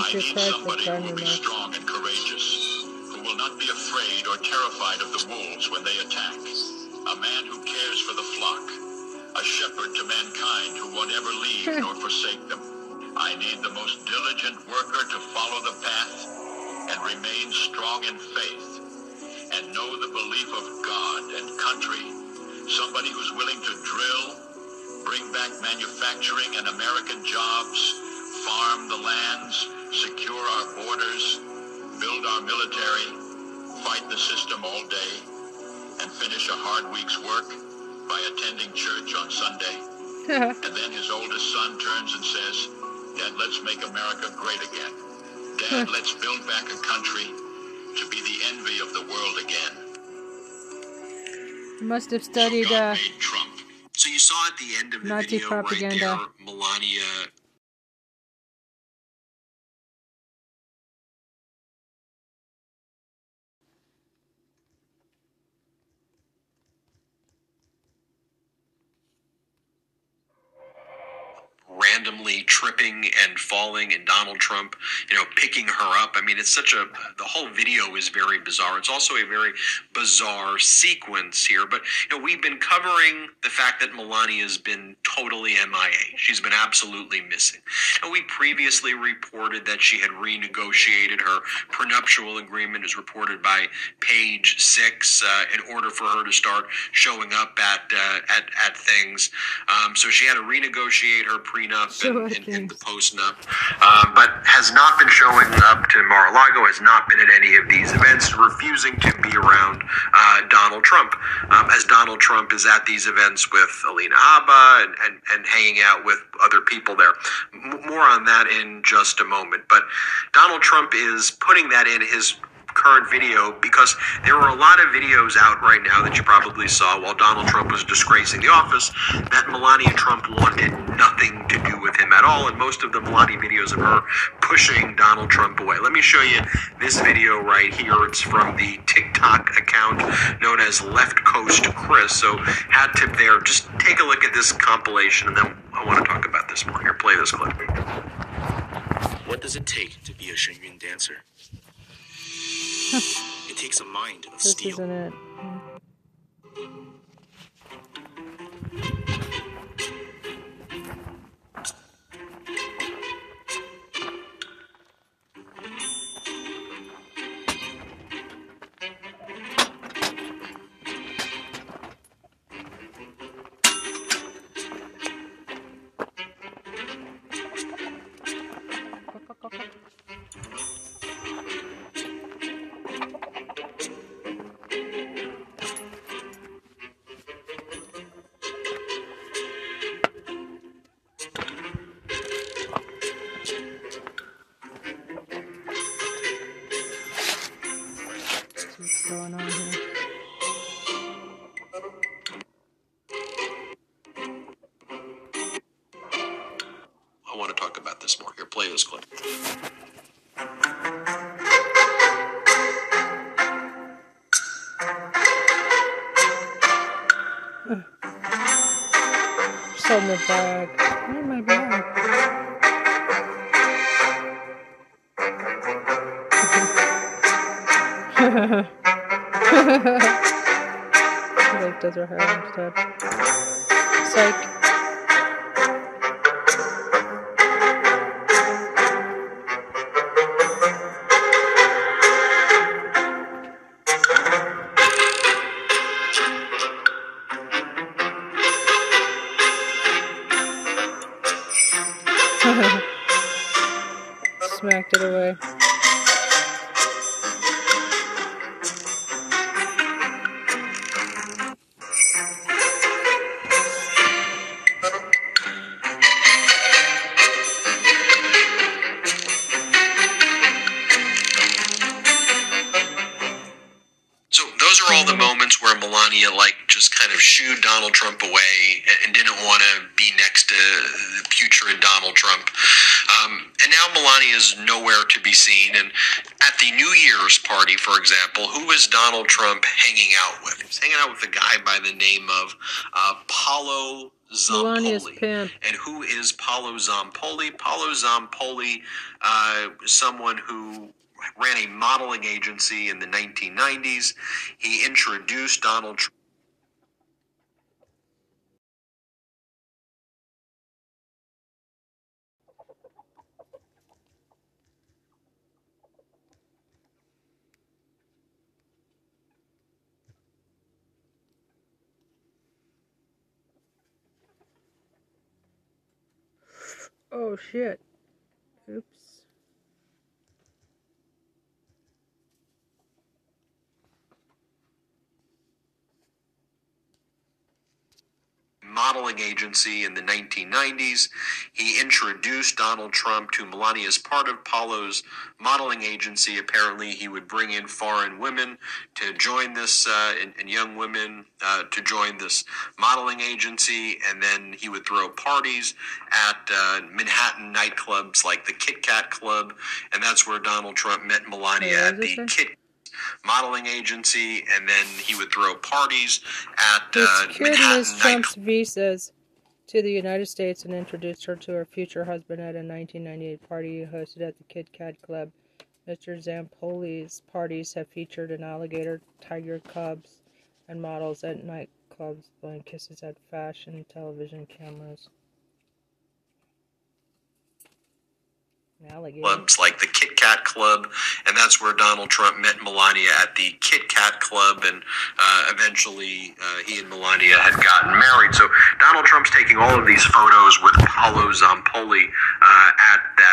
I need somebody who will be strong and courageous, who will not be afraid or terrified of the wolves when they attack. A man who cares for the flock, a shepherd to mankind who won't ever leave nor forsake them. I need the most diligent worker to follow the path and remain strong in faith and know the belief of God and country. Somebody who's willing to drill, bring back manufacturing and American jobs, farm the lands, secure our borders, build our military, fight the system all day, and finish a hard week's work by attending church on Sunday. And then his oldest son turns and says, Dad, let's make America great again. Dad, let's build back a country to be the envy of the world again. You Must have studied God uh, Trump. So you saw at the end of the video propaganda. right there, Melania randomly tripping and falling, and Donald Trump, you know, picking her up. I mean, it's such a the whole video is very bizarre. It's also a very bizarre sequence here. But you know, we've been covering the fact that Melania has been totally MIA. She's been absolutely missing. And we previously reported that she had renegotiated her prenuptial agreement, as reported by Page Six, uh, in order for her to start showing up at uh, at at things. Um, so she had to renegotiate her prenup Sure and, and, and the post-nup, um, but has not been showing up to Mar-a-Lago. Has not been at any of these events, refusing to be around uh, Donald Trump. Um, as Donald Trump is at these events with Alina Habba and, and, and hanging out with other people there. M- more on that in just a moment. But Donald Trump is putting that in his current video because there were a lot of videos out right now that you probably saw while Donald Trump was disgracing the office that Melania Trump wanted nothing to do with him at all, and most of the Melania videos of her pushing Donald Trump away. Let me show you this video right here. It's from the TikTok account known as Left Coast Chris. So, hat tip there. Just take a look at this compilation, and then I want to talk about this more. Here, play this clip. What does it take to be a Shen Yun dancer? It takes a mind of This steel. isn't it. The bag. Where my? She like does her hair instead. Psych. All the moments where Melania like just kind of shooed Donald Trump away and- didn't want to be next to the putrid Donald Trump. Um, and now Melania is nowhere to be seen. And at the New Year's party, for example, who is Donald Trump hanging out with? He's hanging out with a guy by the name of uh, Paolo Zampolli. And who is Paolo Zampolli? Paolo Zampolli, uh, someone who ran a modeling agency in the 1990s. He introduced Donald Trump. Oh shit. Modeling agency in the 1990s. He introduced Donald Trump to Melania as part of Paolo's modeling agency. Apparently, he would bring in foreign women to join this, uh, and, and young women uh, to join this modeling agency, and then he would throw parties at uh, Manhattan nightclubs like the Kit Kat Club, and that's where Donald Trump met Melania at the? Kit modeling agency, and then he would throw parties at This uh, Manhattan Miss. Trump's visas. to the United States and introduced her to her future husband at a 1998 party he hosted at the Kit Kat Club. Mr. Zampolli's parties have featured an alligator, tiger cubs, and models at nightclubs blowing kisses at fashion television cameras. Alligator. clubs like the Kit Kat Club, and that's where Donald Trump met Melania at the Kit Kat Club, and uh, eventually uh, he and Melania had gotten married. So Donald Trump's taking all of these photos with Paolo Zampolli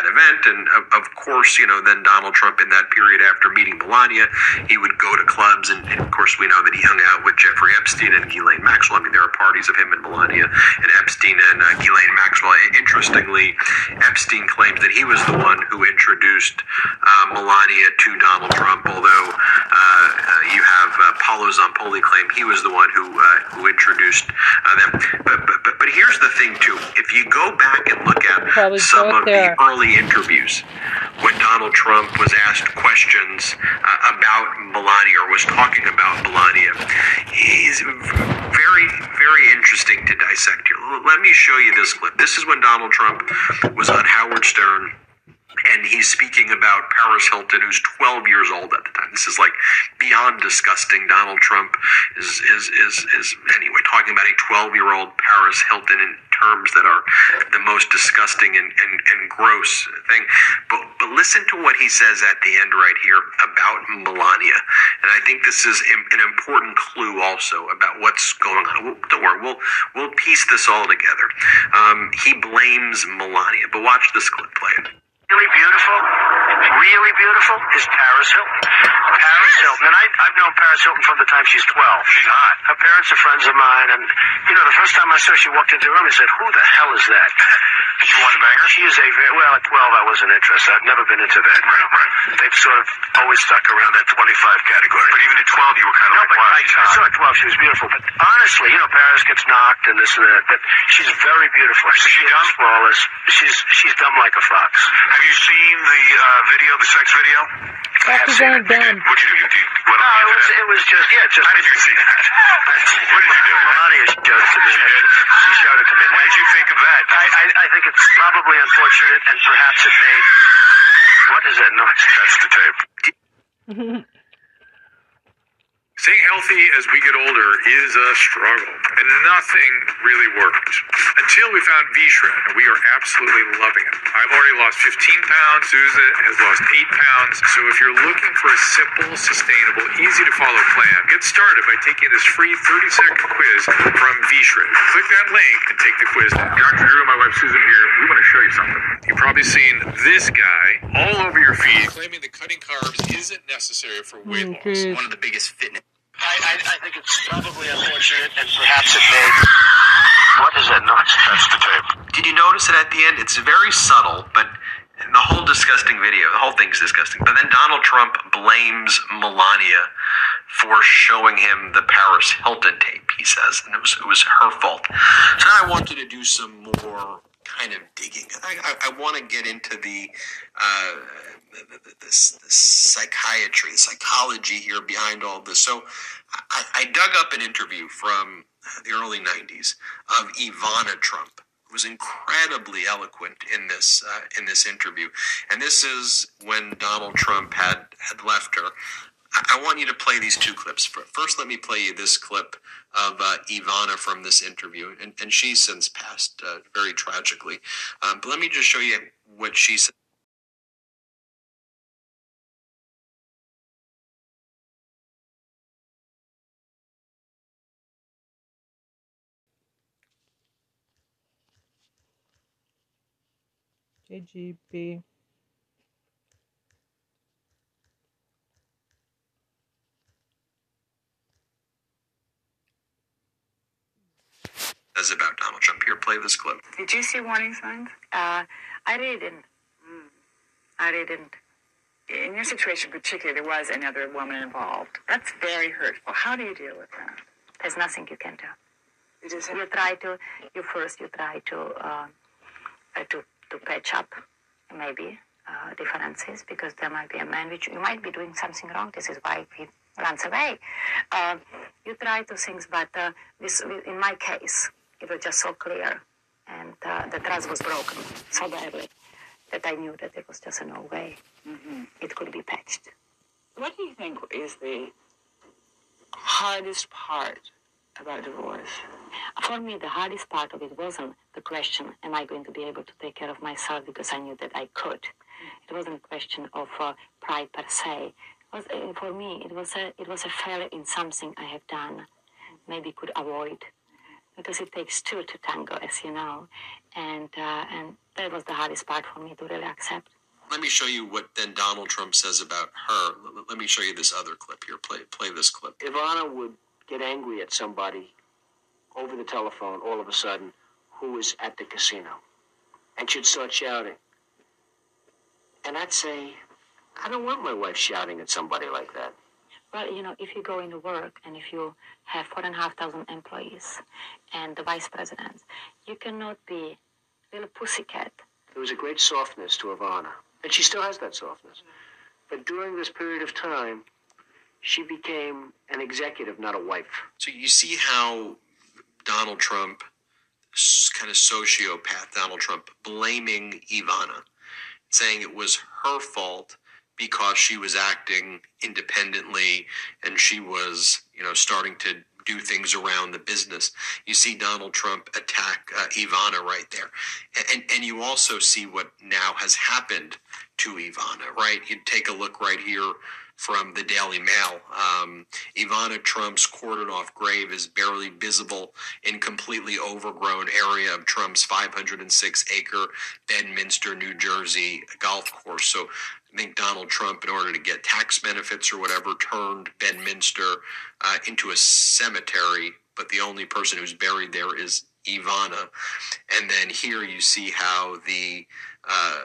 that event, and of, of course, you know, then Donald Trump in that period after meeting Melania, he would go to clubs, and, and of course, we know that he hung out with Jeffrey Epstein and Ghislaine Maxwell. I mean, there are parties of him and Melania and Epstein and uh, Ghislaine Maxwell. Interestingly, Epstein claims that he was the one who introduced uh, Melania to Donald Trump, although uh, uh, you have uh, Paolo Zampolli claim he was the one who uh, who introduced uh, them. But, but but but here's the thing too: if you go back and look at some of there. the early interviews when Donald Trump was asked questions uh, about Melania or was talking about Melania, he's very very interesting to dissect here. Let me show you this clip. This is when Donald Trump was on Howard Stern and he's speaking about Paris Hilton, who's 12 years old at the time. This is like beyond disgusting. Donald Trump is is is, is anyway talking about a 12 year old Paris Hilton in terms that are the most disgusting and, and, and gross thing. But but listen to what he says at the end right here about Melania, and I think this is an important clue also about what's going on. Don't worry, we'll we'll piece this all together. Um, he blames Melania, but watch this clip. Play. Really beautiful, really beautiful is Paris Hilton. Paris Hilton, and I, I've known Paris Hilton from the time she's 12. She's hot. Her parents are friends of mine, and you know, the first time I saw her, she walked into the room, I said, "Who the hell is that?" Did you want to bang her? She is a very well. At 12, I wasn't interested. I've never been into that. Right, right. They've sort of always stuck around that 25 category. But even at 12, you were kind of no, like, but wow, I, I saw at 12. She was beautiful. But honestly, you know, Paris gets knocked and this and that, but she's very beautiful. Is she dumb? Flawless. She's she's dumb like a fox. Have you seen the uh, video, the sex video? I have Fuck is seen that it. dumb? What'd you do? You, you no, it was, it was just, yeah, just. How did you see that? what did you do? Melania showed it to me. She did? She showed it to me. What did you think of that? I, I, I think it's probably unfortunate and perhaps it made. What is that noise? That's the tape. Staying healthy as we get older is a struggle, and nothing really worked until we found V-Shred, and we are absolutely loving it. I've already lost 15 pounds. Susan has lost 8 pounds. So if you're looking for a simple, sustainable, easy to follow plan, get started by taking this free 30-second quiz from V-Shred. Click that link and take the quiz now. Dr. Drew and my wife Susan here. We want to show you something. You've probably seen this guy all over your feed claiming that cutting carbs isn't necessary for weight oh loss. Okay. One of the biggest fitness. I, I, I think it's probably unfortunate and perhaps it made. What is that noise? That's the tape. Did you notice it at the end? It's very subtle, but the whole disgusting video, the whole thing's disgusting. But then Donald Trump blames Melania for showing him the Paris Hilton tape. He says, and it was it was her fault. So then I wanted to do some more kind of digging. I I, I want to get into the. Uh, the, the, the, psychiatry, psychology here behind all this. So, I, I dug up an interview from the early '90s of Ivana Trump, who was incredibly eloquent in this uh, in this interview. And this is when Donald Trump had had left her. I, want you to play these two clips. First, let me play you this clip of uh, Ivana from this interview, and, and she's since passed uh, very tragically. Um, but let me just show you what she said. JGB. Says about Donald Trump. Here, play this clip. Did you see warning signs? Uh, I didn't. Mm, I didn't. In your situation, particularly, there was another woman involved. That's very hurtful. How do you deal with that? There's nothing you can do. You just you try to. You first you try to uh, uh, to to patch up, maybe uh, differences because there might be a man which you might be doing something wrong. This is why he runs away. Uh, you try to things, but uh, this in my case, it was just so clear and uh, the trust was broken so badly that I knew that there was just no way it could be patched. What do you think is the hardest part about divorce? For me, the hardest part of it wasn't the question, am I going to be able to take care of myself because I knew that I could. It wasn't a question of uh, pride per se. It was, uh, for me, it was, a, it was a failure in something I have done, maybe could avoid. Because it takes two to tango, as you know. And, uh, and that was the hardest part for me to really accept. Let me show you what then Donald Trump says about her. Let- Let me show you this other clip here. Play play this clip. Ivana would get angry at somebody over the telephone all of a sudden who was at the casino. And she'd start shouting. And I'd say, I don't want my wife shouting at somebody like that. Well, you know, if you go into work and if you have four and a half thousand employees and the vice president, you cannot be a little pussycat. There was a great softness to Ivana. And she still has that softness. But during this period of time, she became an executive, not a wife. So you see how Donald Trump, kind of sociopath Donald Trump, blaming Ivana, saying it was her fault because she was acting independently and she was, you know, starting to do things around the business. You see Donald Trump attack uh, Ivana right there. And, and you also see what now has happened to Ivana, right? You take a look right here from the Daily Mail. Um, Ivana Trump's cordoned off grave is barely visible in completely overgrown area of Trump's 506 acre Bedminster, New Jersey golf course. So I think Donald Trump, in order to get tax benefits or whatever, turned Bedminster uh, into a cemetery, but the only person who's buried there is Ivana. And then here you see how the uh,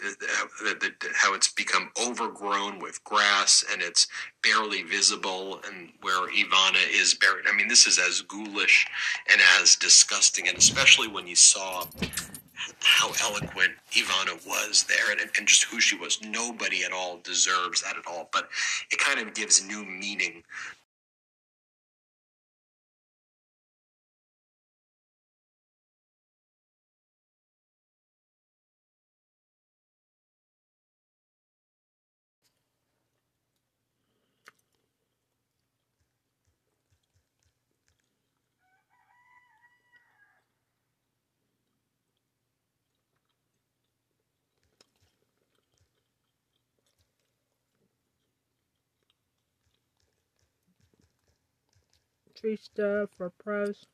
the, the, the, how it's become overgrown with grass and it's barely visible and where Ivana is buried. I mean, this is as ghoulish and as disgusting, and especially when you saw how eloquent Ivana was there and, and just who she was. Nobody at all deserves that at all, but it kind of gives new meaning Tree stuff for pros.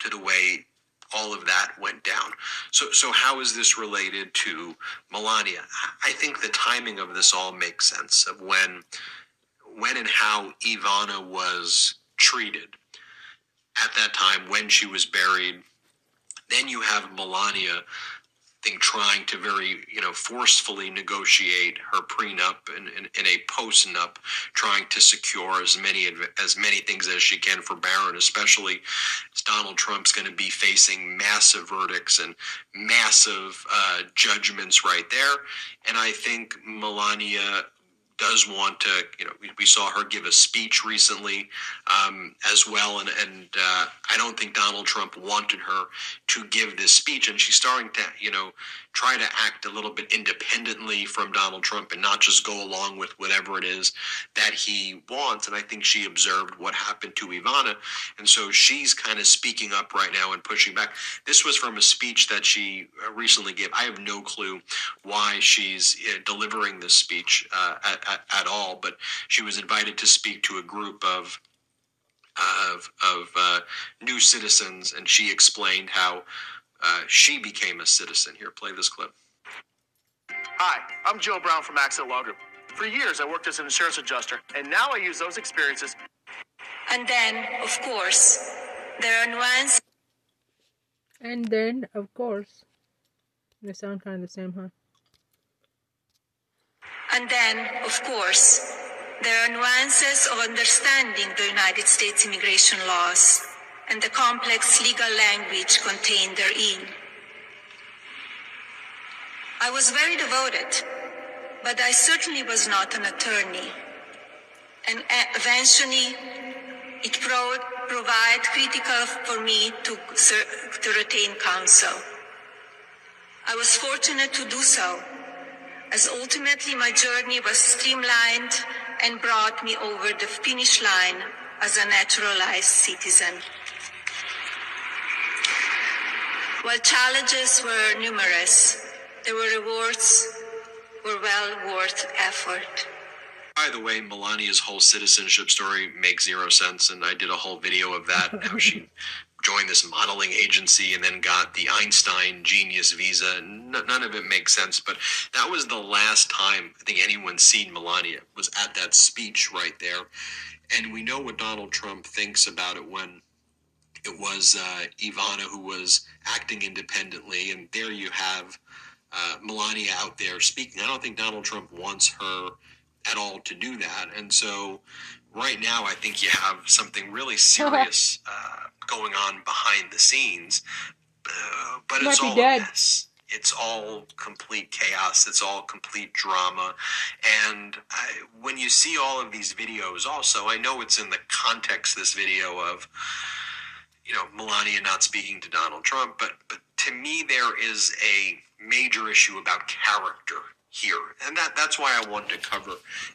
to the way all of that went down. So, so how is this related to Melania? I think the timing of this all makes sense of when, when and how Ivana was treated at that time when she was buried. Then you have Melania, think, trying to very, you know, forcefully negotiate her prenup and, and, and a post-nup, trying to secure as many as many things as she can for Barron, especially as Donald Trump's going to be facing massive verdicts and massive uh, judgments right there. And I think Melania does want to, you know, we, we saw her give a speech recently um, as well, and, and uh, I don't think Donald Trump wanted her to give this speech, and she's starting to, you know, try to act a little bit independently from Donald Trump and not just go along with whatever it is that he wants. And I think she observed what happened to Ivana, and so she's kind of speaking up right now and pushing back. This was from a speech that she uh, recently gave. I have no clue why she's uh, delivering this speech uh, at, at, at all, but she was invited to speak to a group of of, of uh, new citizens, and she explained how uh, she became a citizen. Here, play this clip. Hi, I'm Joe Brown from Accent Law Group. For years, I worked as an insurance adjuster, and now I use those experiences. And then, of course, there are nuances. And then, of course, they sound kind of the same, huh? And then, of course, there are nuances of understanding the United States immigration laws and the complex legal language contained therein. I was very devoted, but I certainly was not an attorney. and uh, eventually it pro- proved critical for me to, to retain counsel. I was fortunate to do so, as ultimately my journey was streamlined and brought me over the finish line as a naturalized citizen. While challenges were numerous, the rewards were well worth effort. By the way, Melania's whole citizenship story makes zero sense, and I did a whole video of that. how she joined this modeling agency and then got the Einstein Genius Visa. None of it makes sense, but that was the last time I think anyone's seen Melania was at that speech right there, and we know what Donald Trump thinks about it when it was uh, Ivana who was acting independently, and there you have uh, Melania out there speaking. I don't think Donald Trump wants her at all to do that, and so right now I think you have something really serious uh, going on behind the scenes, uh, but it's all dead. a mess. It's all complete chaos. It's all complete drama. And I, when you see all of these videos, also, I know it's in the context, this video of, you know, Melania not speaking to Donald Trump, but, but to me, there is a major issue about character here. And that, that's why I wanted to cover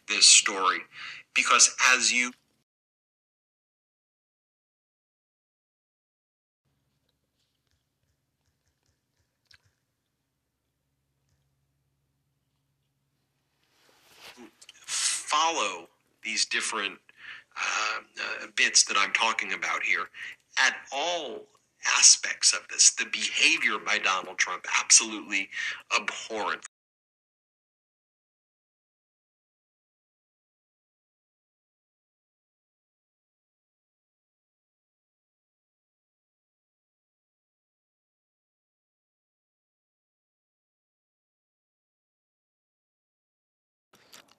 this story. Because as you follow these different uh, uh, bits that I'm talking about here, at all aspects of this, the behavior by Donald Trump absolutely abhorrent.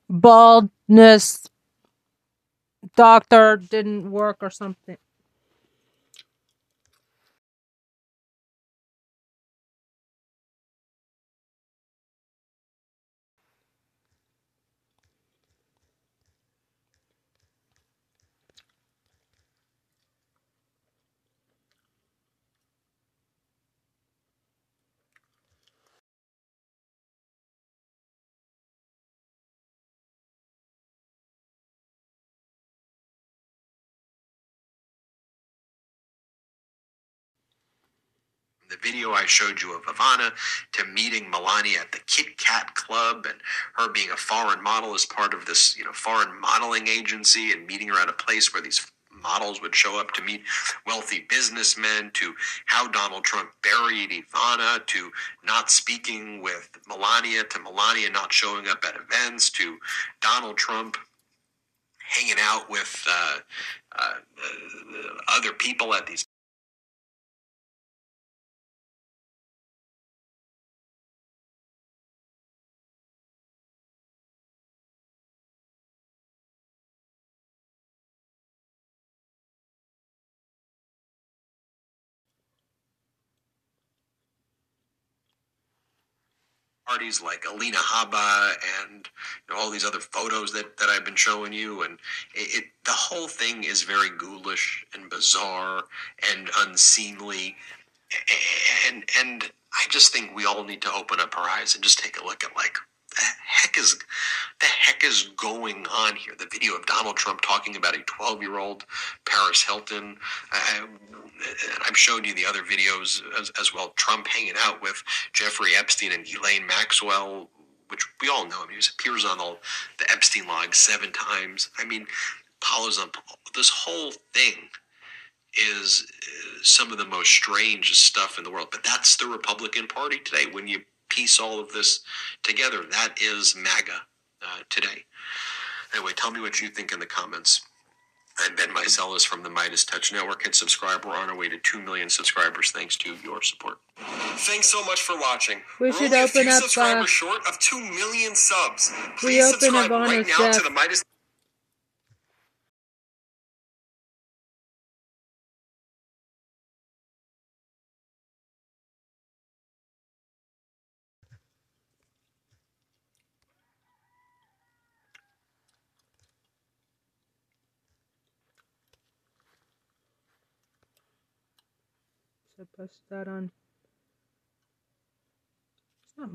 Baldness doctor didn't work or something. Video I showed you of Ivana to meeting Melania at the Kit Kat Club and her being a foreign model as part of this, you know, foreign modeling agency and meeting her at a place where these models would show up to meet wealthy businessmen to how Donald Trump buried Ivana to not speaking with Melania to Melania not showing up at events to Donald Trump hanging out with uh, uh, uh, other people at these parties like Alina Habba and you know, all these other photos that, that I've been showing you. And it, it the whole thing is very ghoulish and bizarre and unseemly. And, and I just think we all need to open up our eyes and just take a look at like, the heck is the heck is going on here? The video of Donald Trump talking about a 12 year old Paris Hilton. I, I've shown you the other videos as, as well. Trump hanging out with Jeffrey Epstein and Ghislaine Maxwell, which we all know. Mean, he appears on all the Epstein log seven times. I mean, Paolo's on this whole thing is some of the most strange stuff in the world. But that's the Republican Party today. When you piece all of this together, that is MAGA uh, today. Anyway, tell me what you think in the comments. I'm Ben Meiselas from the MeidasTouch Network and subscribe. We're on our way to 2 million subscribers thanks to your support. Thanks so much for watching. We We're should open up, subscribers uh, short of 2 million subs. we Please open subscribe right now to the Meidas Post that on